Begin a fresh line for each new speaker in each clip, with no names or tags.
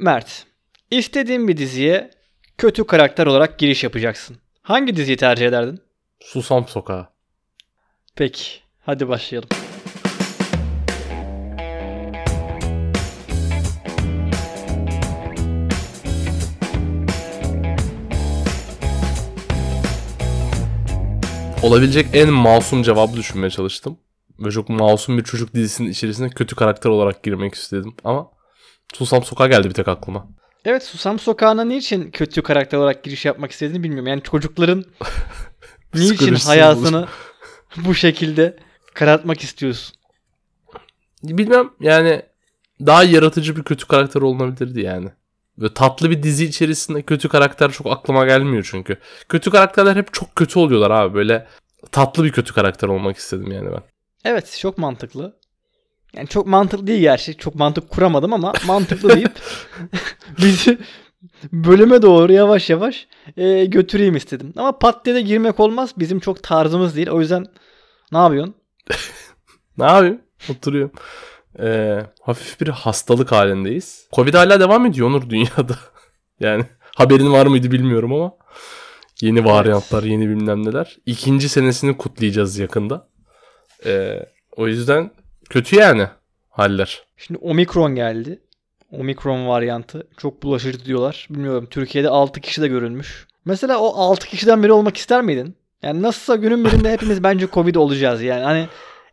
Mert, istediğin bir diziye kötü karakter olarak giriş yapacaksın. Hangi diziyi tercih ederdin?
Susam Sokağı.
Peki, hadi başlayalım.
Olabilecek en masum cevabı düşünmeye çalıştım. Ve çok masum bir çocuk dizisinin içerisine kötü karakter olarak girmek istedim. Ama Susam Sokağı geldi bir tek aklıma.
Evet, Susam Sokağı'na niçin kötü karakter olarak giriş yapmak istediğini bilmiyorum. Yani çocukların niçin hayatını bu şekilde karartmak istiyorsun?
Bilmem yani daha yaratıcı bir kötü karakter olunabilirdi yani. Ve tatlı bir dizi içerisinde kötü karakter çok aklıma gelmiyor çünkü. Kötü karakterler hep çok kötü oluyorlar abi. Böyle tatlı bir kötü karakter olmak istedim yani ben.
Evet, çok mantıklı. Yani çok mantıklı değil gerçi. Çok mantık kuramadım ama mantıklı deyip bizi bölüme doğru yavaş yavaş e, götüreyim istedim. Ama pat diye de girmek olmaz. Bizim çok tarzımız değil. O yüzden ne yapıyorsun?
Ne yapayım? Oturuyorum. Ee, hafif bir hastalık halindeyiz. Covid hala devam ediyor Onur dünyada. yani haberin var mıydı bilmiyorum ama. Yeni varyantlar, yeni bilmem neler. İkinci senesini kutlayacağız yakında. Ee, o yüzden kötü yani haller.
Şimdi Omikron geldi. Omikron varyantı. Çok bulaşıcı diyorlar. Bilmiyorum. Türkiye'de 6 kişi de görülmüş. Mesela o 6 kişiden biri olmak ister miydin? Yani nasılsa günün birinde hepimiz bence Covid olacağız yani. Hani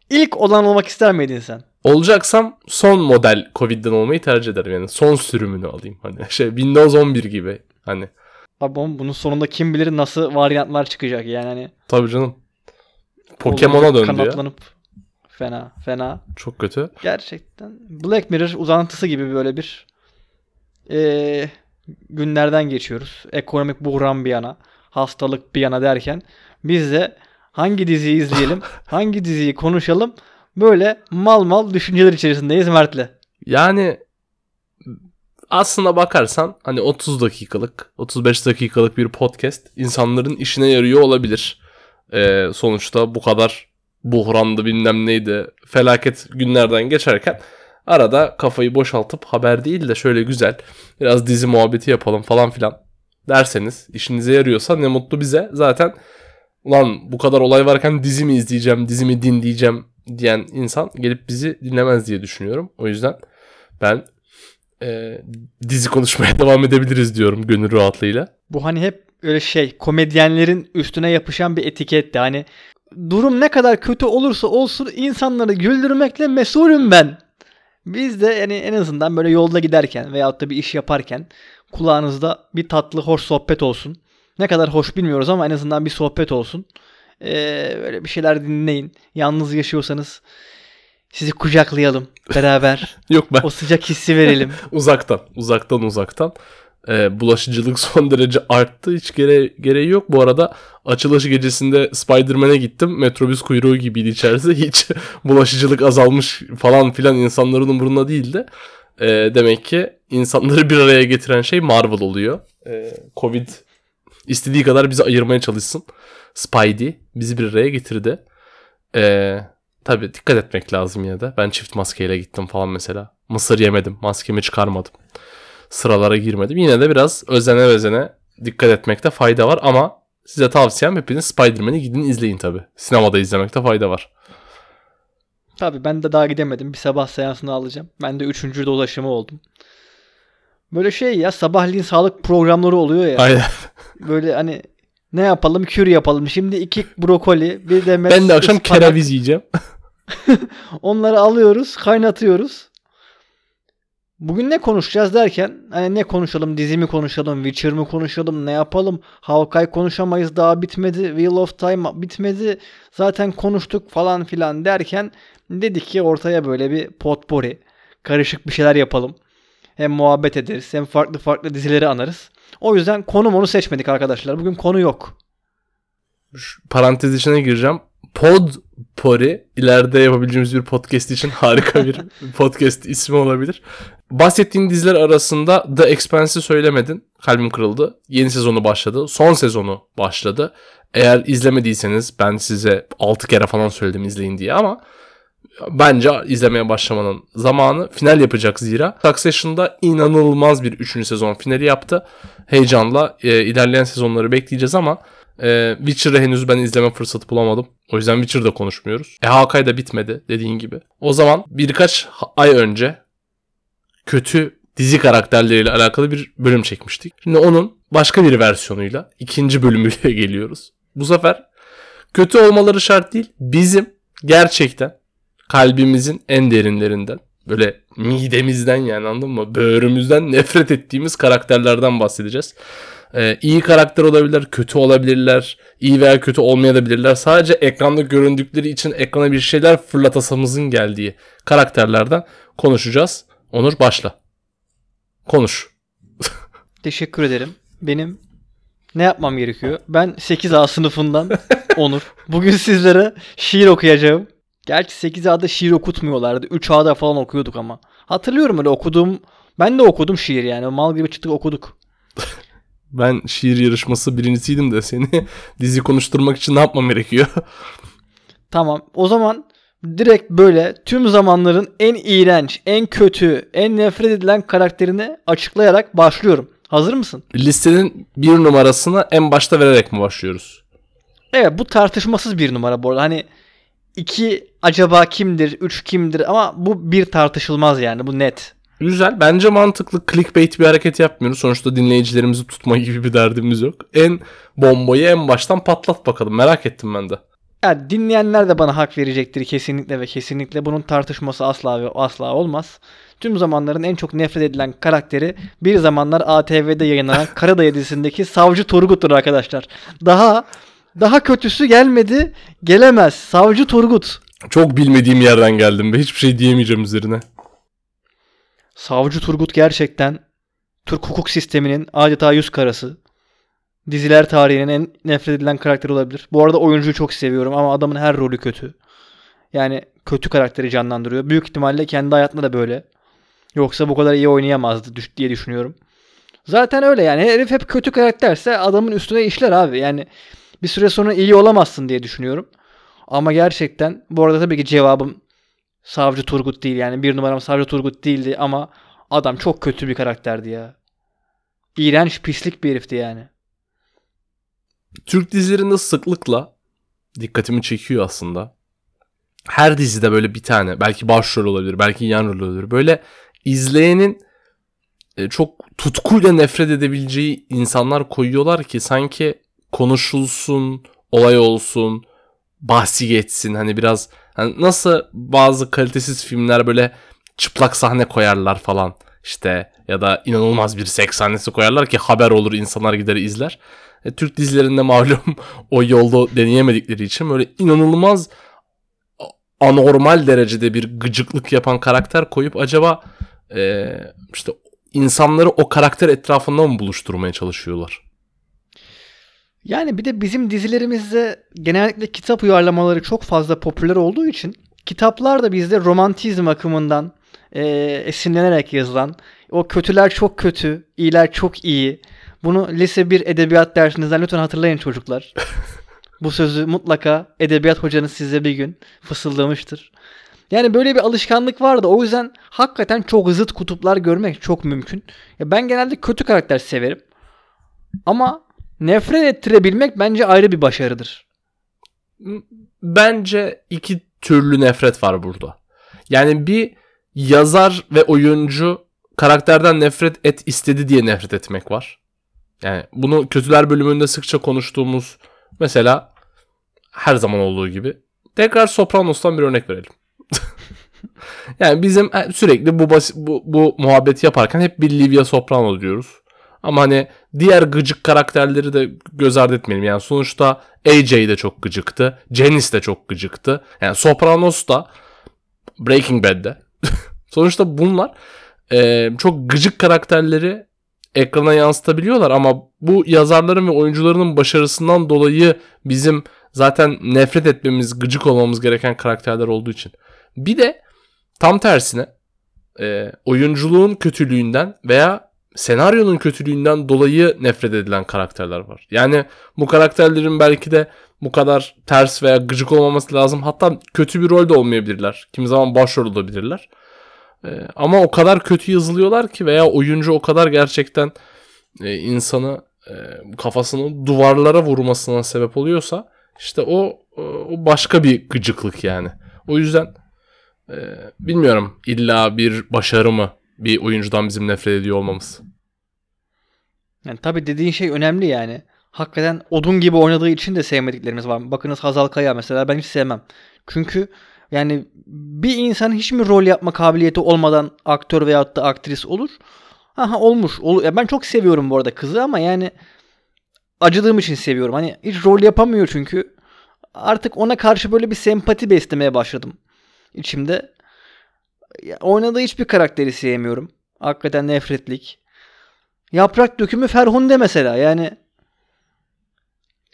ilk olan olmak ister miydin sen?
Olacaksam son model Covid'den olmayı tercih ederim. Yani son sürümünü alayım. Hani şey Windows 11 gibi. Hani
Abi bunun sonunda kim bilir nasıl varyantlar çıkacak yani hani.
tabii canım. Pokemon'a döndü ya.
Fena fena.
Çok kötü.
Gerçekten Black Mirror uzantısı gibi böyle bir eee, günlerden geçiyoruz. Ekonomik buhran bir yana, hastalık bir yana derken biz de hangi diziyi izleyelim, hangi diziyi konuşalım böyle mal mal düşünceler içerisindeyiz Mert'le.
Yani aslına bakarsan hani 30 dakikalık, 35 dakikalık bir podcast insanların işine yarıyor olabilir. Ee, sonuçta bu kadar buhrandı bilmem neydi felaket günlerden geçerken arada kafayı boşaltıp haber değil de şöyle güzel biraz dizi muhabbeti yapalım falan filan derseniz işinize yarıyorsa ne mutlu bize. Zaten ulan bu kadar olay varken dizi mi izleyeceğim, dizi mi dinleyeceğim diyen insan gelip bizi dinlemez diye düşünüyorum. O yüzden ben e, dizi konuşmaya devam edebiliriz diyorum gönül rahatlığıyla.
Bu hani hep öyle şey komedyenlerin üstüne yapışan bir etiketti. Hani durum ne kadar kötü olursa olsun insanları güldürmekle mesulüm ben. Biz de yani en azından böyle yolda giderken veyahut da bir iş yaparken kulağınızda bir tatlı hoş sohbet olsun. Ne kadar hoş bilmiyoruz ama en azından bir sohbet olsun. Ee, böyle bir şeyler dinleyin. Yalnız yaşıyorsanız sizi kucaklayalım beraber.
Yok ben
o sıcak hissi verelim.
uzaktan uzaktan uzaktan e, bulaşıcılık son derece arttı. Hiç gere gereği yok. Bu arada açılış gecesinde Spider-Man'e gittim. Metrobüs kuyruğu gibiydi içerisi. Hiç bulaşıcılık azalmış falan filan insanların umurunda değildi. E, demek ki insanları bir araya getiren şey Marvel oluyor. E, Covid istediği kadar bizi ayırmaya çalışsın. Spidey bizi bir araya getirdi. E, tabii dikkat etmek lazım yine de. Ben çift maskeyle gittim falan mesela. Mısır yemedim. Maskemi çıkarmadım sıralara girmedim. Yine de biraz özene özene dikkat etmekte fayda var ama size tavsiyem hepiniz Spider-Man'i gidin izleyin tabi. Sinemada izlemekte fayda var.
Tabii ben de daha gidemedim. Bir sabah seansını alacağım. Ben de üçüncü dolaşımı oldum. Böyle şey ya sabahleyin sağlık programları oluyor ya.
Aynen.
Böyle hani ne yapalım kür yapalım. Şimdi iki brokoli bir de
Ben de akşam
ıspanak.
kereviz yiyeceğim.
Onları alıyoruz kaynatıyoruz. Bugün ne konuşacağız derken hani ne konuşalım dizi mi konuşalım Witcher mi konuşalım ne yapalım Hawkeye konuşamayız daha bitmedi Wheel of Time bitmedi zaten konuştuk falan filan derken dedik ki ortaya böyle bir potpourri karışık bir şeyler yapalım. Hem muhabbet ederiz hem farklı farklı dizileri anarız. O yüzden konu onu seçmedik arkadaşlar. Bugün konu yok.
Şu parantez içine gireceğim. Pod Pori ileride yapabileceğimiz bir podcast için harika bir podcast ismi olabilir. Bahsettiğin diziler arasında The Expanse'i söylemedin. Kalbim kırıldı. Yeni sezonu başladı. Son sezonu başladı. Eğer izlemediyseniz ben size 6 kere falan söyledim izleyin diye ama bence izlemeye başlamanın zamanı. Final yapacak zira. Succession'da inanılmaz bir 3. sezon finali yaptı. Heyecanla e, ilerleyen sezonları bekleyeceğiz ama e, Witcher'ı henüz ben izleme fırsatı bulamadım. O yüzden Witcher'da konuşmuyoruz. E Hawkeye da bitmedi dediğin gibi. O zaman birkaç ay önce kötü dizi karakterleriyle alakalı bir bölüm çekmiştik. Şimdi onun başka bir versiyonuyla ikinci bölümüyle geliyoruz. Bu sefer kötü olmaları şart değil. Bizim gerçekten kalbimizin en derinlerinden böyle midemizden yani anladın mı? Böğrümüzden nefret ettiğimiz karakterlerden bahsedeceğiz. Ee, iyi karakter olabilirler, kötü olabilirler, iyi veya kötü olmayabilirler. Sadece ekranda göründükleri için ekrana bir şeyler fırlatasımızın geldiği karakterlerden konuşacağız. Onur başla. Konuş.
Teşekkür ederim. Benim ne yapmam gerekiyor? Ben 8A sınıfından Onur. Bugün sizlere şiir okuyacağım. Gerçi 8A'da şiir okutmuyorlardı. 3A'da falan okuyorduk ama. Hatırlıyorum öyle okuduğum. Ben de okudum şiir yani. Mal gibi çıktık okuduk.
Ben şiir yarışması birincisiydim de seni dizi konuşturmak için ne yapmam gerekiyor?
Tamam. O zaman direkt böyle tüm zamanların en iğrenç, en kötü, en nefret edilen karakterini açıklayarak başlıyorum. Hazır mısın?
Listenin bir numarasını en başta vererek mi başlıyoruz?
Evet bu tartışmasız bir numara bu arada. Hani iki acaba kimdir, üç kimdir ama bu bir tartışılmaz yani bu net.
Güzel. Bence mantıklı. Clickbait bir hareket yapmıyoruz. Sonuçta dinleyicilerimizi tutma gibi bir derdimiz yok. En bombayı en baştan patlat bakalım. Merak ettim ben de.
Yani dinleyenler de bana hak verecektir kesinlikle ve kesinlikle bunun tartışması asla ve asla olmaz. Tüm zamanların en çok nefret edilen karakteri bir zamanlar ATV'de yayınlanan Karadayı dizisindeki Savcı Turgut'tur arkadaşlar. Daha daha kötüsü gelmedi, gelemez. Savcı Turgut.
Çok bilmediğim yerden geldim ve hiçbir şey diyemeyeceğim üzerine.
Savcı Turgut gerçekten Türk hukuk sisteminin adeta yüz karası. Diziler tarihinin en nefret edilen karakteri olabilir. Bu arada oyuncuyu çok seviyorum ama adamın her rolü kötü. Yani kötü karakteri canlandırıyor. Büyük ihtimalle kendi hayatında da böyle. Yoksa bu kadar iyi oynayamazdı diye düşünüyorum. Zaten öyle yani. Herif hep kötü karakterse adamın üstüne işler abi. Yani bir süre sonra iyi olamazsın diye düşünüyorum. Ama gerçekten bu arada tabii ki cevabım Savcı Turgut değil yani. Bir numaram Savcı Turgut değildi ama adam çok kötü bir karakterdi ya. İğrenç pislik bir herifti yani.
Türk dizilerinde sıklıkla dikkatimi çekiyor aslında. Her dizide böyle bir tane belki başrol olabilir belki yan rol olabilir. Böyle izleyenin e, çok tutkuyla nefret edebileceği insanlar koyuyorlar ki sanki konuşulsun, olay olsun, bahsi geçsin. Hani biraz hani nasıl bazı kalitesiz filmler böyle çıplak sahne koyarlar falan işte ya da inanılmaz bir seks sahnesi koyarlar ki haber olur insanlar gider izler. E, Türk dizilerinde malum o yolda deneyemedikleri için böyle inanılmaz anormal derecede bir gıcıklık yapan karakter koyup acaba e, işte insanları o karakter etrafında mı buluşturmaya çalışıyorlar?
Yani bir de bizim dizilerimizde genellikle kitap uyarlamaları çok fazla popüler olduğu için kitaplar da bizde romantizm akımından e, esinlenerek yazılan o kötüler çok kötü, iyiler çok iyi. Bunu lise 1 edebiyat dersinizden lütfen hatırlayın çocuklar. Bu sözü mutlaka edebiyat hocanız size bir gün fısıldamıştır. Yani böyle bir alışkanlık vardı. O yüzden hakikaten çok zıt kutuplar görmek çok mümkün. Ya ben genelde kötü karakter severim. Ama nefret ettirebilmek bence ayrı bir başarıdır.
Bence iki türlü nefret var burada. Yani bir yazar ve oyuncu karakterden nefret et istedi diye nefret etmek var. Yani bunu kötüler bölümünde sıkça konuştuğumuz mesela her zaman olduğu gibi tekrar Sopranos'tan bir örnek verelim. yani bizim sürekli bu, bu bu muhabbeti yaparken hep bir Livia Soprano diyoruz. Ama hani diğer gıcık karakterleri de göz ardı etmeyelim. Yani sonuçta AJ de çok gıcıktı. Janice de çok gıcıktı. Yani Sopranos da Breaking Bad'de. sonuçta bunlar e, çok gıcık karakterleri ekrana yansıtabiliyorlar ama bu yazarların ve oyuncularının başarısından dolayı bizim zaten nefret etmemiz, gıcık olmamız gereken karakterler olduğu için. Bir de tam tersine e, oyunculuğun kötülüğünden veya senaryonun kötülüğünden dolayı nefret edilen karakterler var. Yani bu karakterlerin belki de bu kadar ters veya gıcık olmaması lazım. Hatta kötü bir rol de olmayabilirler. Kimi zaman başrol olabilirler. Ee, ama o kadar kötü yazılıyorlar ki veya oyuncu o kadar gerçekten e, insanı e, kafasını duvarlara vurmasına sebep oluyorsa işte o o başka bir gıcıklık yani. O yüzden e, bilmiyorum illa bir başarı mı bir oyuncudan bizim nefret ediyor olmamız.
Yani tabii dediğin şey önemli yani. Hakikaten odun gibi oynadığı için de sevmediklerimiz var. Bakınız Hazal Kaya mesela ben hiç sevmem. Çünkü yani bir insan hiç mi rol yapma kabiliyeti olmadan aktör veyahut da aktris olur? Aha olmuş. Ol ya ben çok seviyorum bu arada kızı ama yani acıdığım için seviyorum. Hani hiç rol yapamıyor çünkü. Artık ona karşı böyle bir sempati beslemeye başladım içimde. Ya, oynadığı hiçbir karakteri sevmiyorum. Hakikaten nefretlik. Yaprak dökümü Ferhunde mesela yani.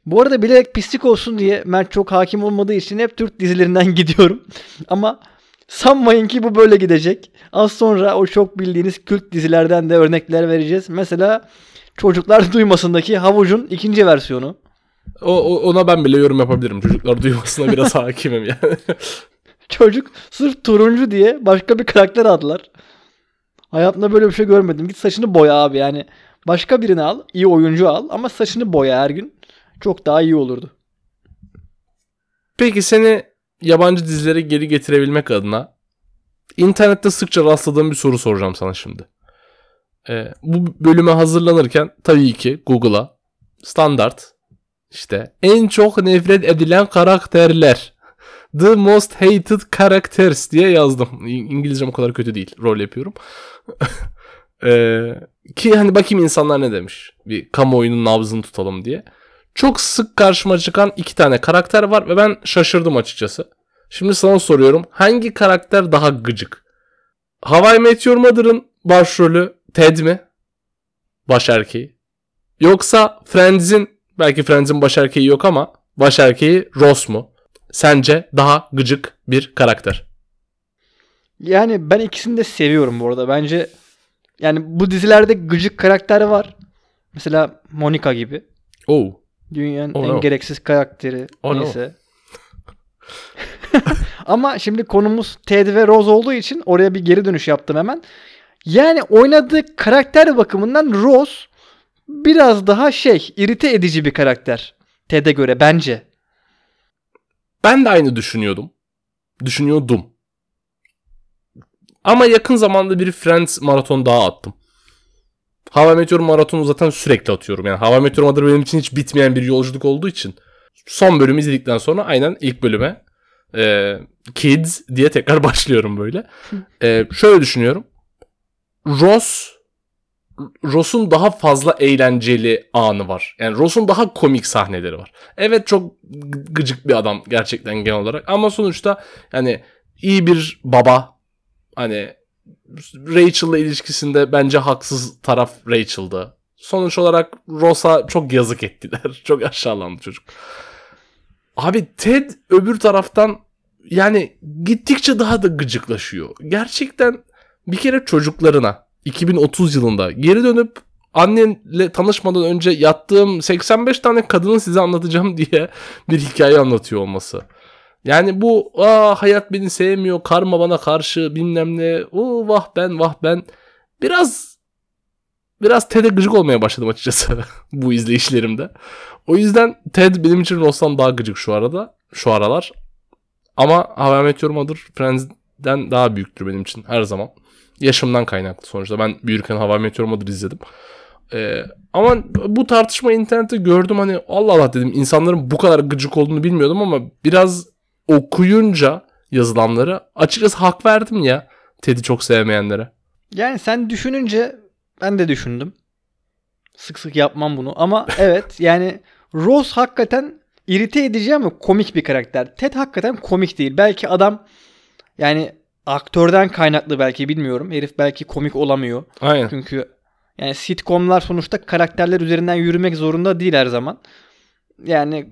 Bu arada bilerek pislik olsun diye Mert çok hakim olmadığı için hep Türk dizilerinden gidiyorum. Ama sanmayın ki bu böyle gidecek. Az sonra o çok bildiğiniz kült dizilerden de örnekler vereceğiz. Mesela Çocuklar Duymasındaki Havucun ikinci versiyonu.
O, ona ben bile yorum yapabilirim. Çocuklar duymasına biraz hakimim yani.
Çocuk sırf turuncu diye başka bir karakter aldılar. Hayatımda böyle bir şey görmedim. Git saçını boya abi yani. Başka birini al, iyi oyuncu al ama saçını boya her gün. Çok daha iyi olurdu.
Peki seni yabancı dizilere geri getirebilmek adına internette sıkça rastladığım bir soru soracağım sana şimdi. Ee, bu bölüme hazırlanırken tabii ki Google'a standart işte en çok nefret edilen karakterler The most hated characters diye yazdım. İngilizcem o kadar kötü değil. Rol yapıyorum. Ee, ki hani bakayım insanlar ne demiş. Bir kamuoyunun nabzını tutalım diye. Çok sık karşıma çıkan iki tane karakter var ve ben şaşırdım açıkçası. Şimdi sana soruyorum. Hangi karakter daha gıcık? Hawaii Meteor Mother'ın başrolü Ted mi? Baş erkeği. Yoksa Friends'in belki Friends'in baş erkeği yok ama baş erkeği Ross mu? Sence daha gıcık bir karakter.
Yani ben ikisini de seviyorum bu arada. Bence yani bu dizilerde gıcık karakter var. Mesela Monica gibi.
Oh.
Dünyanın
Oh
en
no.
gereksiz karakteri.
Oh no.
neyse. Ama şimdi konumuz Ted ve Rose olduğu için oraya bir geri dönüş yaptım hemen. Yani oynadığı karakter bakımından Rose biraz daha şey, irite edici bir karakter. Ted'e göre bence.
Ben de aynı düşünüyordum. Düşünüyordum. Ama yakın zamanda bir Friends maraton daha attım. Hava Meteor maratonu zaten sürekli atıyorum. Yani Hava Meteor Mother benim için hiç bitmeyen bir yolculuk olduğu için. Son bölümü izledikten sonra aynen ilk bölüme e, Kids diye tekrar başlıyorum böyle. E, şöyle düşünüyorum. Ross Ross'un daha fazla eğlenceli anı var. Yani Ross'un daha komik sahneleri var. Evet çok gı- gıcık bir adam gerçekten genel olarak ama sonuçta yani iyi bir baba hani Rachel'la ilişkisinde bence haksız taraf Rachel'dı. Sonuç olarak Ross'a çok yazık ettiler. çok aşağılandı çocuk. Abi Ted öbür taraftan yani gittikçe daha da gıcıklaşıyor. Gerçekten bir kere çocuklarına 2030 yılında geri dönüp annenle tanışmadan önce yattığım 85 tane kadını size anlatacağım diye bir hikaye anlatıyor olması. Yani bu Aa, hayat beni sevmiyor, karma bana karşı bilmem ne, o vah ben vah ben biraz biraz Ted'e gıcık olmaya başladım açıkçası bu izleyişlerimde. O yüzden Ted benim için Ross'tan daha gıcık şu arada, şu aralar. Ama How I Met Your Mother Friends'den daha büyüktür benim için her zaman. Yaşımdan kaynaklı sonuçta. Ben büyürken How I Met Your Mother izledim. Ee, ama bu tartışmayı internette gördüm hani Allah Allah dedim insanların bu kadar gıcık olduğunu bilmiyordum ama biraz okuyunca yazılanları açıkçası hak verdim ya Ted'i çok sevmeyenlere.
Yani sen düşününce ben de düşündüm. Sık sık yapmam bunu ama evet yani Rose hakikaten irite edici ama komik bir karakter. Ted hakikaten komik değil. Belki adam yani aktörden kaynaklı belki bilmiyorum. Herif belki komik olamıyor.
Aynen.
Çünkü yani sitcomlar sonuçta karakterler üzerinden yürümek zorunda değil her zaman. Yani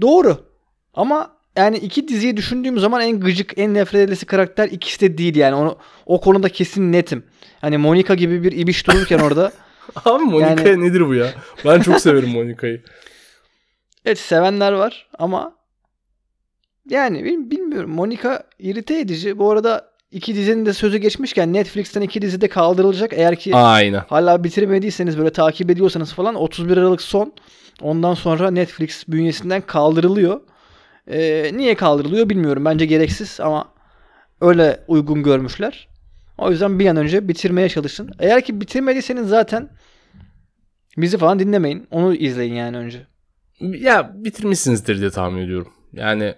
doğru. Ama yani iki diziyi düşündüğüm zaman en gıcık, en nefret edilesi karakter ikisi de değil yani. Onu, o konuda kesin netim. Hani Monica gibi bir ibiş dururken orada
Abi Monica
Yani-
nedir bu ya? Ben çok severim Monica'yı.
Evet sevenler var ama yani bil- bilmiyorum. Monica irite edici. Bu arada iki dizinin de sözü geçmişken Netflix'ten iki dizi de kaldırılacak. Eğer ki
Aynen.
hala bitirmediyseniz böyle takip ediyorsanız falan 31 Aralık son. Ondan sonra Netflix bünyesinden kaldırılıyor. Ee, niye kaldırılıyor bilmiyorum. Bence gereksiz ama öyle uygun görmüşler. O yüzden bir an önce bitirmeye çalışın. Eğer ki bitirmediyseniz zaten bizi falan dinlemeyin. Onu izleyin yani önce.
Ya bitirmişsinizdir diye tahmin ediyorum. Yani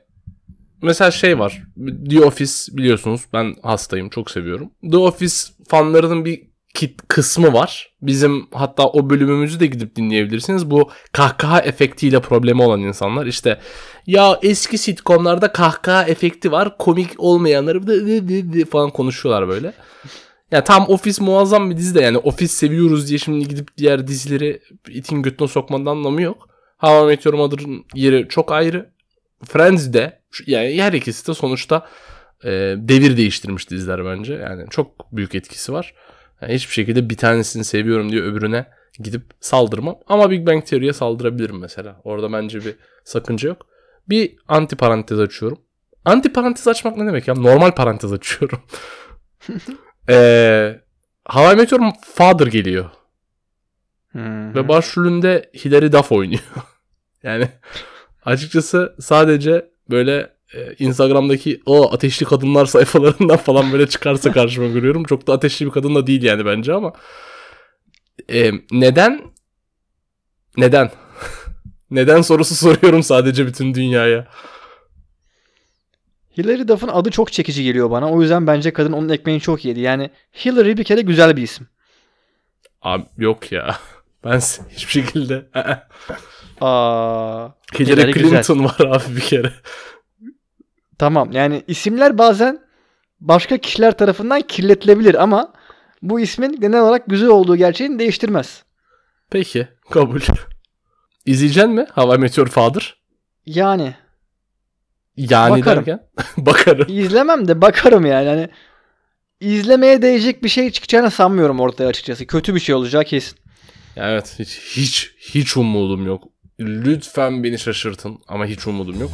mesela şey var. The Office biliyorsunuz ben hastayım çok seviyorum. The Office fanlarının bir kit kısmı var. Bizim hatta o bölümümüzü de gidip dinleyebilirsiniz. Bu kahkaha efektiyle problemi olan insanlar işte ya eski sitcomlarda kahkaha efekti var. Komik olmayanları dı falan konuşuyorlar böyle. Ya tam Office muazzam bir dizi de yani Office seviyoruz diye şimdi gidip diğer dizileri itin götüne sokmanın anlamı yok. How I Met Your Mother'ın yeri çok ayrı. Friends de yani her ikisi de sonuçta e, devir değiştirmiş diziler bence. Yani çok büyük etkisi var. Yani hiçbir şekilde bir tanesini seviyorum diye öbürüne gidip saldırmam. Ama Big Bang Theory'ye saldırabilirim mesela. Orada bence bir sakınca yok. Bir anti parantez açıyorum. Anti parantez açmak ne demek ya? Normal parantez açıyorum. Eee How I Met Your Father geliyor.
Hmm.
Ve başrolünde Hilary Duff oynuyor. yani açıkçası sadece böyle Instagram'daki o ateşli kadınlar sayfalarından falan böyle çıkarsa karşıma görüyorum. Çok da ateşli bir kadın da değil yani bence ama. E, neden? Neden? neden sorusu soruyorum sadece bütün dünyaya.
Hilary Duff'ın adı çok çekici geliyor bana. O yüzden bence kadın onun ekmeğini çok yedi. Yani Hillary bir kere güzel bir isim.
Abi yok ya. Ben hiçbir şekilde
Aa,
Hillary
Hillary güzel.
Clinton var abi bir kere.
Tamam yani isimler bazen başka kişiler tarafından kirletilebilir ama bu ismin genel olarak güzel olduğu gerçeğini değiştirmez.
Peki kabul. İzleyeceksin mi How I Met Your Father?
Yani
Yani
Bakarım.
derken bakarım.
izlemem de bakarım yani. Hani izlemeye değecek bir şey çıkacağını sanmıyorum ortaya açıkçası. Kötü bir şey olacağı kesin.
Evet hiç hiç hiç umudum yok. Lütfen beni şaşırtın ama hiç umudum yok.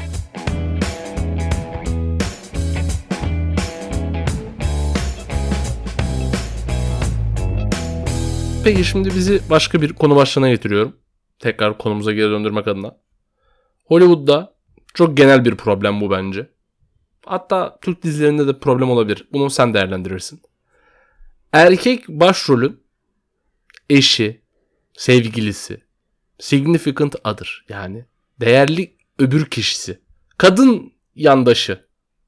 Peki şimdi bizi başka bir konu başlığına getiriyorum. Tekrar konumuza geri döndürmek adına. Hollywood'da çok genel bir problem bu bence. Hatta Türk dizilerinde de problem olabilir. Bunu sen değerlendirirsin. Erkek başrolün eşi, sevgilisi, significant other yani değerli öbür kişisi, kadın yandaşı,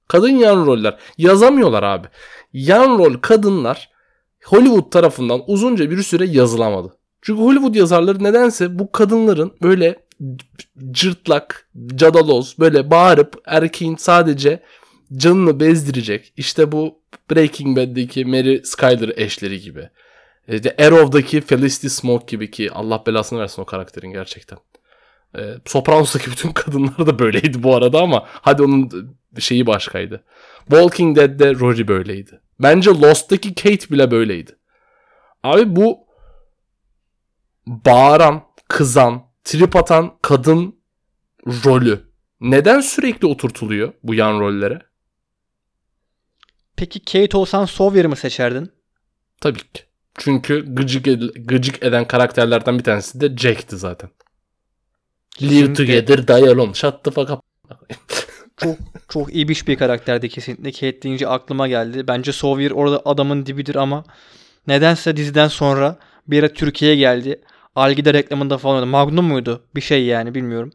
kadın yan roller yazamıyorlar abi. Yan rol kadınlar Hollywood tarafından uzunca bir süre yazılamadı. Çünkü Hollywood yazarları nedense bu kadınların böyle cırtlak, cadaloz böyle bağırıp erkeğin sadece canını bezdirecek. İşte bu Breaking Bad'deki Mary Skyler eşleri gibi. E, The Arrow'daki Felicity Smoke gibi ki Allah belasını versin o karakterin gerçekten. E, Sopranos'taki bütün kadınlar da böyleydi bu arada ama hadi onun şeyi başkaydı. Walking Dead'de Rory böyleydi. Bence Lost'taki Kate bile böyleydi. Abi bu bağıran, kızan, trip atan kadın rolü neden sürekli oturtuluyor bu yan rollere?
Peki Kate olsan Sawyer'ı mı seçerdin?
Tabii ki. Çünkü gıcık, ed- gıcık eden karakterlerden bir tanesi de Jack'ti zaten. Live together, die alone. Shut the fuck up.
Çok çok ibiş bir karakterdi kesinlikle. Kate deyince aklıma geldi. Bence Sawyer orada adamın dibidir ama nedense diziden sonra bir ara Türkiye'ye geldi. Algida reklamında falan oynadı. Magnum muydu? Bir şey yani bilmiyorum.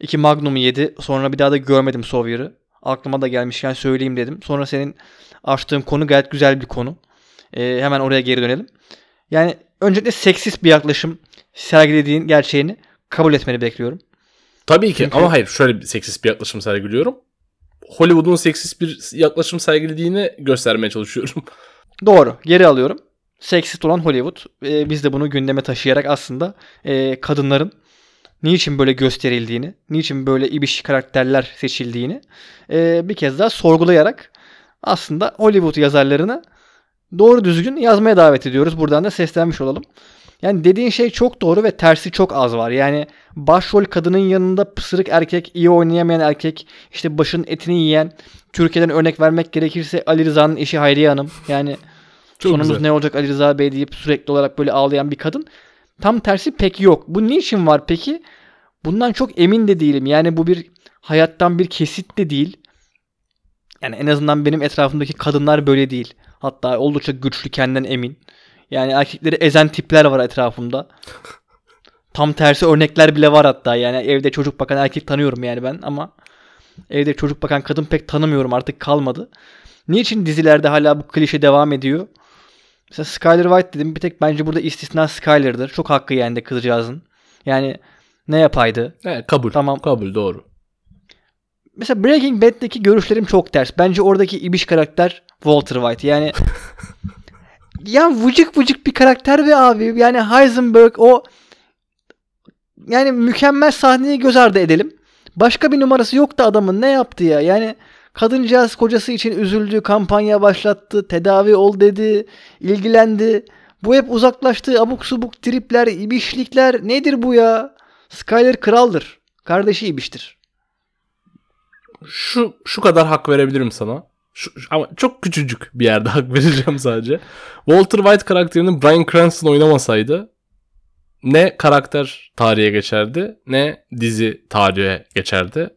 İki Magnum'u yedi. Sonra bir daha da görmedim Sawyer'ı. Aklıma da gelmişken söyleyeyim dedim. Sonra senin açtığın konu gayet güzel bir konu. Ee, hemen oraya geri dönelim. Yani öncelikle seksist bir yaklaşım sergilediğin gerçeğini kabul etmeni bekliyorum.
Tabii ki
Çünkü-
ama hayır şöyle bir seksist bir yaklaşım sergiliyorum. Hollywood'un seksist bir yaklaşım sergilediğini göstermeye çalışıyorum.
Doğru. Geri alıyorum. Seksist olan Hollywood. Ee, biz de bunu gündeme taşıyarak aslında e, kadınların niçin böyle gösterildiğini, niçin böyle ibiş karakterler seçildiğini e, bir kez daha sorgulayarak aslında Hollywood yazarlarını doğru düzgün yazmaya davet ediyoruz. Buradan da seslenmiş olalım. Yani dediğin şey çok doğru ve tersi çok az var. Yani başrol kadının yanında pısırık erkek, iyi oynayamayan erkek, işte başın etini yiyen, Türkiye'den örnek vermek gerekirse Ali Rıza'nın eşi Hayriye Hanım. Yani
Çok
sonumuz
güzel.
ne olacak Ali Rıza Bey deyip sürekli olarak böyle ağlayan bir kadın. Tam tersi pek yok. Bu niçin var peki? Bundan çok emin de değilim. Yani bu bir hayattan bir kesit de değil. Yani en azından benim etrafımdaki kadınlar böyle değil. Hatta oldukça güçlü kendinden emin. Yani erkekleri ezen tipler var etrafımda. Tam tersi örnekler bile var hatta. Yani evde çocuk bakan erkek tanıyorum yani ben ama evde çocuk bakan kadın pek tanımıyorum artık kalmadı. Niçin dizilerde hala bu klişe devam ediyor? Mesela Skyler White dedim. Bir tek bence burada istisna Skyler'dır. Çok hakkı yendi kızcağızın. Yani ne yapaydı?
Evet, kabul.
Tamam.
Kabul doğru.
Mesela Breaking Bad'deki görüşlerim çok ters. Bence oradaki ibiş karakter Walter White. Yani yani vıcık vıcık bir karakter ve abi. Yani Heisenberg o yani mükemmel sahneyi göz ardı edelim. Başka bir numarası yoktu adamın. Ne yaptı ya? Yani kadıncağız kocası için üzüldü, kampanya başlattı, tedavi ol dedi, ilgilendi. Bu hep uzaklaştığı abuk subuk tripler, ibişlikler. Nedir bu ya? Skyler kraldır. Kardeşi ibiştir.
Şu şu kadar hak verebilirim sana. Şu, ama çok küçücük bir yerde hak vereceğim sadece. Walter White karakterinin Bryan Cranston oynamasaydı ne karakter tarihe geçerdi ne dizi tarihe geçerdi.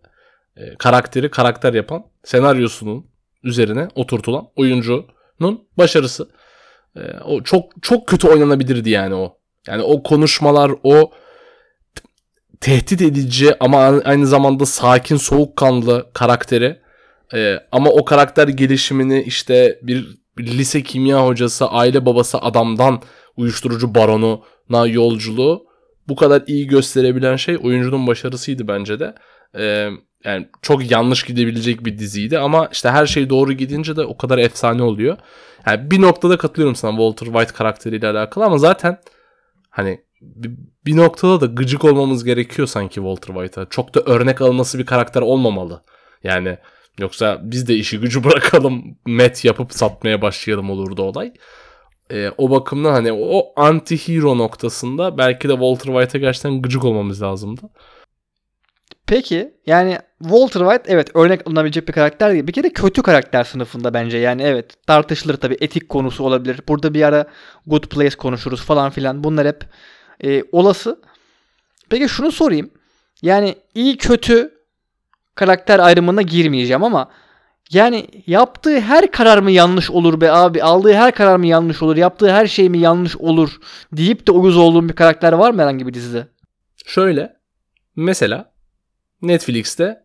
E, karakteri karakter yapan senaryosunun üzerine oturtulan oyuncunun başarısı. E, o çok çok kötü oynanabilirdi yani o. Yani o konuşmalar, o tehdit edici ama aynı zamanda sakin, soğukkanlı karakteri. E, ama o karakter gelişimini işte bir, bir lise kimya hocası, aile babası adamdan uyuşturucu baronuna yolculuğu bu kadar iyi gösterebilen şey oyuncunun başarısıydı bence de. E, yani çok yanlış gidebilecek bir diziydi ama işte her şey doğru gidince de o kadar efsane oluyor. Yani bir noktada katılıyorum sana Walter White karakteriyle alakalı ama zaten hani bir noktada da gıcık olmamız gerekiyor sanki Walter White'a. Çok da örnek alınması bir karakter olmamalı. Yani yoksa biz de işi gücü bırakalım, met yapıp satmaya başlayalım olurdu olay. Ee, o bakımdan hani o anti-hero noktasında belki de Walter White'a gerçekten gıcık olmamız lazımdı.
Peki yani Walter White evet örnek alınabilecek bir karakter değil. Bir kere kötü karakter sınıfında bence yani evet tartışılır tabii etik konusu olabilir. Burada bir ara Good Place konuşuruz falan filan bunlar hep e, olası. Peki şunu sorayım. Yani iyi kötü karakter ayrımına girmeyeceğim ama yani yaptığı her karar mı yanlış olur be abi? Aldığı her karar mı yanlış olur? Yaptığı her şey mi yanlış olur? Deyip de uyuz olduğum bir karakter var mı herhangi bir dizide?
Şöyle mesela Netflix'te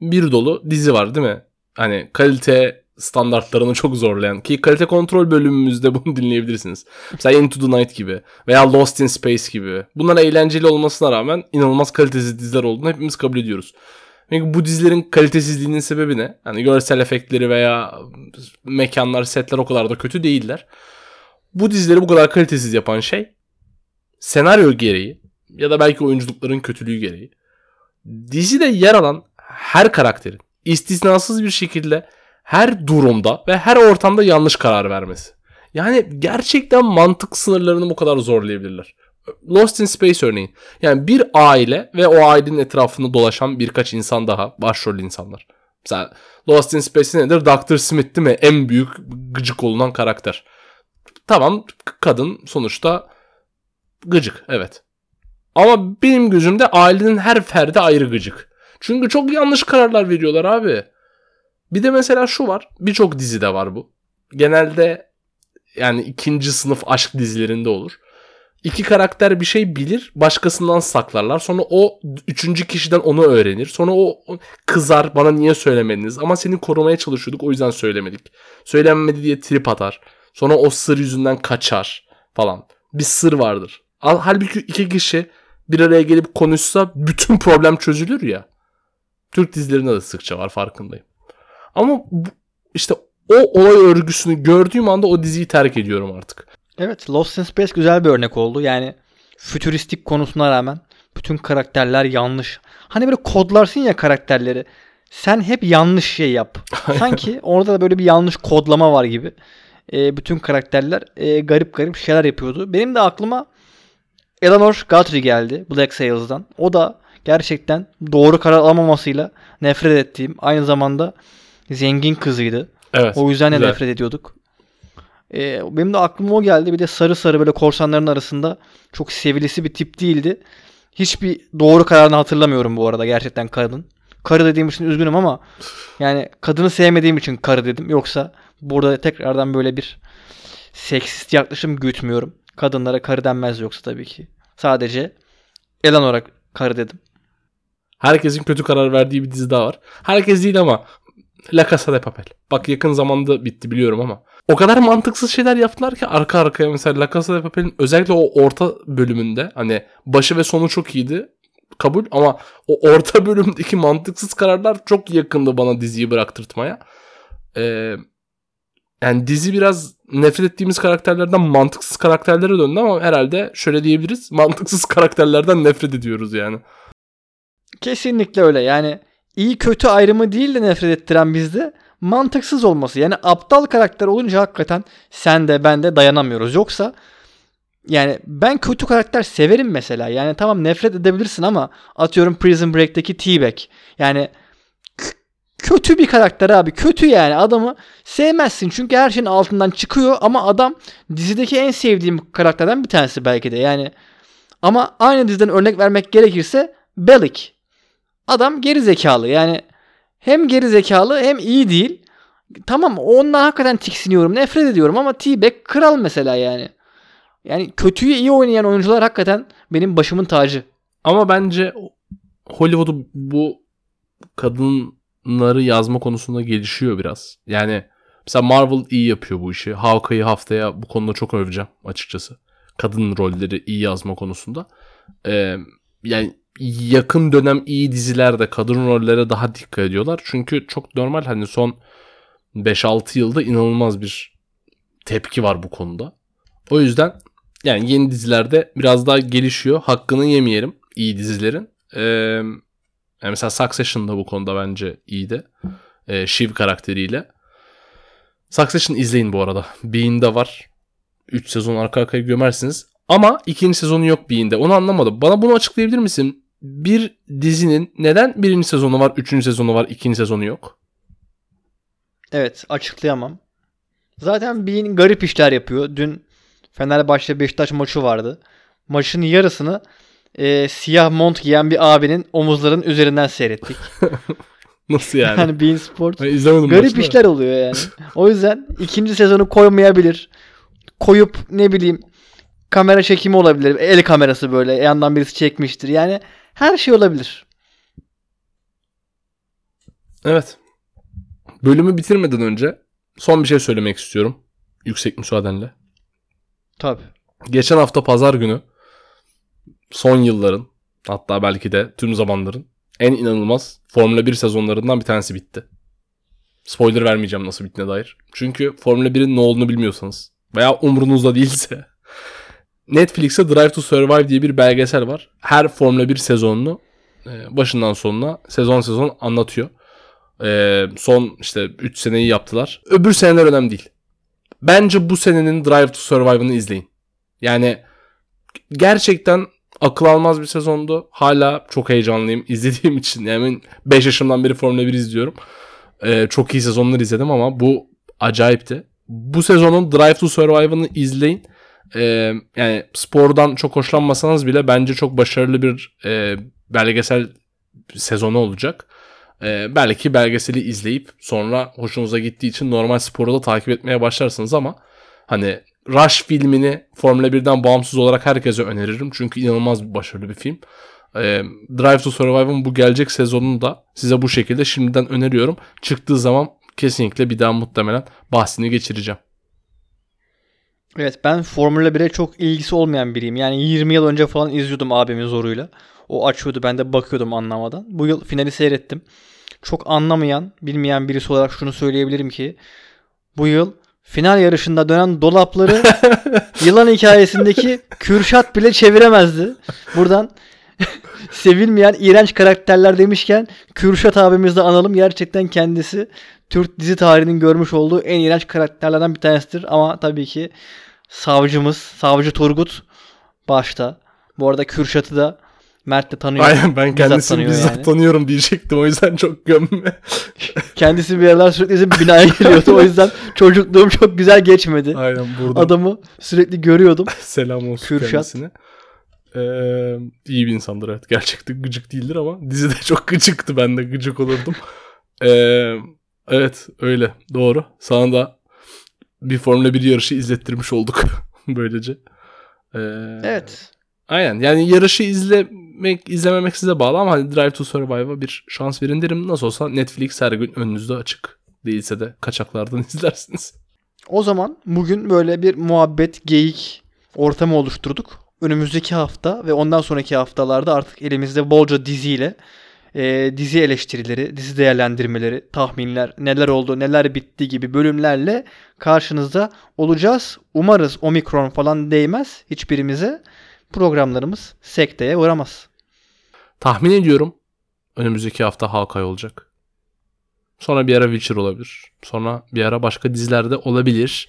bir dolu dizi var değil mi? Hani kalite standartlarını çok zorlayan ki kalite kontrol bölümümüzde bunu dinleyebilirsiniz. Mesela Into the Night gibi veya Lost in Space gibi. Bunlar eğlenceli olmasına rağmen inanılmaz kalitesiz diziler olduğunu hepimiz kabul ediyoruz. Peki bu dizilerin kalitesizliğinin sebebi ne? Hani görsel efektleri veya mekanlar, setler o kadar da kötü değiller. Bu dizileri bu kadar kalitesiz yapan şey senaryo gereği ya da belki oyunculukların kötülüğü gereği dizide yer alan her karakterin istisnasız bir şekilde her durumda ve her ortamda yanlış karar vermesi. Yani gerçekten mantık sınırlarını bu kadar zorlayabilirler. Lost in Space örneğin. Yani bir aile ve o ailenin etrafında dolaşan birkaç insan daha. Başrol insanlar. Mesela Lost in Space nedir? Dr. Smith değil mi? En büyük gıcık olunan karakter. Tamam kadın sonuçta gıcık evet. Ama benim gözümde ailenin her ferdi ayrı gıcık. Çünkü çok yanlış kararlar veriyorlar abi. Bir de mesela şu var. Birçok dizide var bu. Genelde yani ikinci sınıf aşk dizilerinde olur. İki karakter bir şey bilir, başkasından saklarlar. Sonra o üçüncü kişiden onu öğrenir. Sonra o kızar, bana niye söylemediniz? Ama seni korumaya çalışıyorduk, o yüzden söylemedik. Söylenmedi diye trip atar. Sonra o sır yüzünden kaçar falan. Bir sır vardır. Al- Halbuki iki kişi bir araya gelip konuşsa bütün problem çözülür ya. Türk dizilerinde de sıkça var farkındayım. Ama işte o olay örgüsünü gördüğüm anda o diziyi terk ediyorum artık.
Evet Lost in Space güzel bir örnek oldu. Yani fütüristik konusuna rağmen bütün karakterler yanlış. Hani böyle kodlarsın ya karakterleri. Sen hep yanlış şey yap. Sanki orada da böyle bir yanlış kodlama var gibi. Ee, bütün karakterler e, garip garip şeyler yapıyordu. Benim de aklıma Eleanor Guthrie geldi Black Sails'dan. O da gerçekten doğru karar alamamasıyla nefret ettiğim aynı zamanda zengin kızıydı.
Evet.
O yüzden de nefret ediyorduk. Ee, benim de aklıma o geldi. Bir de sarı sarı böyle korsanların arasında çok sevilisi bir tip değildi. Hiçbir doğru kararını hatırlamıyorum bu arada gerçekten kadın. Karı dediğim için üzgünüm ama yani kadını sevmediğim için karı dedim. Yoksa burada tekrardan böyle bir seksist yaklaşım gütmüyorum. Kadınlara karı denmez yoksa tabii ki. Sadece Eleanor'a karı dedim.
Herkesin kötü karar verdiği bir dizi daha var. Herkes değil ama La Casa de Papel. Bak yakın zamanda bitti biliyorum ama. O kadar mantıksız şeyler yaptılar ki arka arkaya mesela La Casa de Papel'in özellikle o orta bölümünde hani başı ve sonu çok iyiydi. Kabul ama o orta bölümdeki mantıksız kararlar çok yakındı bana diziyi bıraktırtmaya. Ee, yani dizi biraz nefret ettiğimiz karakterlerden mantıksız karakterlere döndü ama herhalde şöyle diyebiliriz. Mantıksız karakterlerden nefret ediyoruz yani.
Kesinlikle öyle. Yani iyi kötü ayrımı değil de nefret ettiren bizde mantıksız olması. Yani aptal karakter olunca hakikaten sen de ben de dayanamıyoruz. Yoksa yani ben kötü karakter severim mesela. Yani tamam nefret edebilirsin ama atıyorum Prison Break'teki T-Bag. Yani kötü bir karakter abi. Kötü yani. Adamı sevmezsin. Çünkü her şeyin altından çıkıyor ama adam dizideki en sevdiğim karakterden bir tanesi belki de. Yani ama aynı diziden örnek vermek gerekirse Bellic. Adam geri zekalı. Yani hem geri zekalı hem iyi değil. Tamam ondan hakikaten tiksiniyorum. Nefret ediyorum ama T-Bag kral mesela yani. Yani kötüyü iyi oynayan oyuncular hakikaten benim başımın tacı.
Ama bence Hollywood'u bu kadınları yazma konusunda gelişiyor biraz. Yani mesela Marvel iyi yapıyor bu işi. Hawkeye'yi haftaya bu konuda çok öveceğim açıkçası. Kadın rolleri iyi yazma konusunda. Ee, yani yakın dönem iyi dizilerde kadın rollere daha dikkat ediyorlar. Çünkü çok normal hani son 5-6 yılda inanılmaz bir tepki var bu konuda. O yüzden yani yeni dizilerde biraz daha gelişiyor. Hakkını yemeyelim iyi dizilerin. Ee, yani mesela Succession bu konuda bence iyiydi. Ee, Shiv karakteriyle. Succession izleyin bu arada. Bean'de var. 3 sezon arka arkaya gömersiniz. Ama ikinci sezonu yok Bean'de. Onu anlamadım. Bana bunu açıklayabilir misin? Bir dizinin neden birinci sezonu var, üçüncü sezonu var, ikinci sezonu yok?
Evet açıklayamam. Zaten Bean garip işler yapıyor. Dün Fenerbahçe Beşiktaş maçı vardı. Maçın yarısını e, siyah mont giyen bir abinin omuzlarının üzerinden seyrettik.
Nasıl yani?
Yani Bean Sport
Ben izlemedim
garip
maçı da.
işler oluyor yani. O yüzden ikinci sezonu koymayabilir. Koyup ne bileyim kamera çekimi olabilir. El kamerası böyle yandan birisi çekmiştir. Yani her şey olabilir.
Evet. Bölümü bitirmeden önce son bir şey söylemek istiyorum. Yüksek müsaadenle.
Tabii.
Geçen hafta pazar günü son yılların hatta belki de tüm zamanların en inanılmaz Formula 1 sezonlarından bir tanesi bitti. Spoiler vermeyeceğim nasıl bittiğine dair. Çünkü Formula 1'in ne olduğunu bilmiyorsanız veya umrunuzda değilse Netflix'te Drive to Survive diye bir belgesel var. Her Formula 1 sezonunu e, başından sonuna sezon sezon anlatıyor. E, son işte 3 seneyi yaptılar. Öbür seneler önemli değil. Bence bu senenin Drive to Survive'ını izleyin. Yani gerçekten akıl almaz bir sezondu. Hala çok heyecanlıyım izlediğim için. Yani 5 yaşımdan beri Formula 1 izliyorum. Ee, çok iyi sezonlar izledim ama bu acayipti. Bu sezonun Drive to Survive'ını izleyin. Ee, yani spordan çok hoşlanmasanız bile bence çok başarılı bir e, belgesel sezonu olacak. Ee, belki belgeseli izleyip sonra hoşunuza gittiği için normal sporu da takip etmeye başlarsınız ama hani Rush filmini Formula 1'den bağımsız olarak herkese öneririm. Çünkü inanılmaz bir başarılı bir film. Ee, Drive to Survive'ın bu gelecek sezonunu da size bu şekilde şimdiden öneriyorum. Çıktığı zaman kesinlikle bir daha muhtemelen bahsini geçireceğim.
Evet ben Formula 1'e çok ilgisi olmayan biriyim. Yani 20 yıl önce falan izliyordum abimin zoruyla. O açıyordu ben de bakıyordum anlamadan. Bu yıl finali seyrettim. Çok anlamayan, bilmeyen birisi olarak şunu söyleyebilirim ki bu yıl final yarışında dönen dolapları yılan hikayesindeki Kürşat bile çeviremezdi. Buradan sevilmeyen iğrenç karakterler demişken Kürşat abimizi de analım. Gerçekten kendisi Türk dizi tarihinin görmüş olduğu en iğrenç karakterlerden bir tanesidir. Ama tabii ki savcımız, savcı Turgut başta. Bu arada Kürşat'ı da Mert de tanıyor.
Aynen ben
Bizzat
kendisini
tanıyor
bizzat
yani.
tanıyorum diyecektim o yüzden çok gömme.
Kendisi bir aralar sürekli bizim binaya geliyordu. o yüzden çocukluğum çok güzel geçmedi.
Aynen burada
Adamı sürekli görüyordum.
selam olsun
Kürşat.
kendisine. Ee, iyi bir insandır evet. Gerçekten gıcık değildir ama dizide çok gıcıktı. Ben de gıcık olurdum. Ee, evet öyle doğru. Sana da bir Formula 1 yarışı izlettirmiş olduk böylece. Ee,
Evet.
Aynen yani yarışı izlemek izlememek size bağlı ama hani Drive to Survive'a bir şans verin derim. Nasıl olsa Netflix her gün önünüzde açık. Değilse de kaçaklardan izlersiniz.
O zaman bugün böyle bir muhabbet, geyik ortamı oluşturduk. Önümüzdeki hafta ve ondan sonraki haftalarda artık elimizde bolca diziyle e, dizi eleştirileri, dizi değerlendirmeleri, tahminler, neler oldu, neler bitti gibi bölümlerle karşınızda olacağız. Umarız omikron falan değmez hiçbirimize. Programlarımız sekteye uğramaz.
Tahmin ediyorum önümüzdeki hafta Hawkeye olacak. Sonra bir ara Witcher olabilir. Sonra bir ara başka dizilerde olabilir.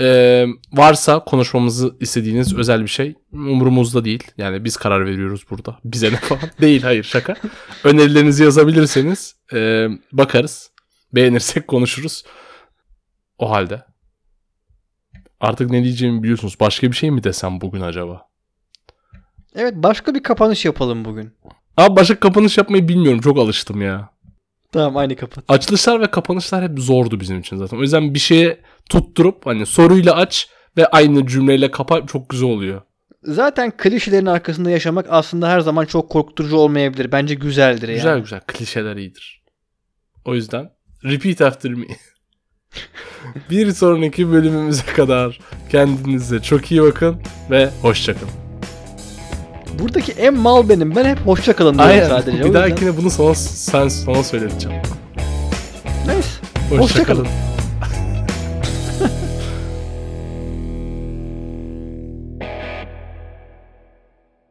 Ee, varsa konuşmamızı istediğiniz özel bir şey umurumuzda değil. Yani biz karar veriyoruz burada. Bize ne falan. değil hayır şaka. Önerilerinizi yazabilirseniz e, bakarız. Beğenirsek konuşuruz. O halde. Artık ne diyeceğimi biliyorsunuz. Başka bir şey mi desem bugün acaba?
Evet başka bir kapanış yapalım bugün.
Abi başka kapanış yapmayı bilmiyorum. Çok alıştım ya.
Tamam aynı kapat.
Açılışlar ve kapanışlar hep zordu bizim için zaten. O yüzden bir şeye tutturup hani soruyla aç ve aynı cümleyle kapa çok güzel oluyor.
Zaten klişelerin arkasında yaşamak aslında her zaman çok korkutucu olmayabilir. Bence güzeldir yani.
Güzel güzel klişeler iyidir. O yüzden repeat after me. bir sonraki bölümümüze kadar kendinize çok iyi bakın ve hoşçakalın.
Buradaki en mal benim. Ben hep hoşça kalın diyorum
Aynen.
sadece.
Bir
yüzden-
dahakine bunu sana, sen, sana söyleteceğim.
Neyse.
Hoşça
Hoşça kalın.
kalın.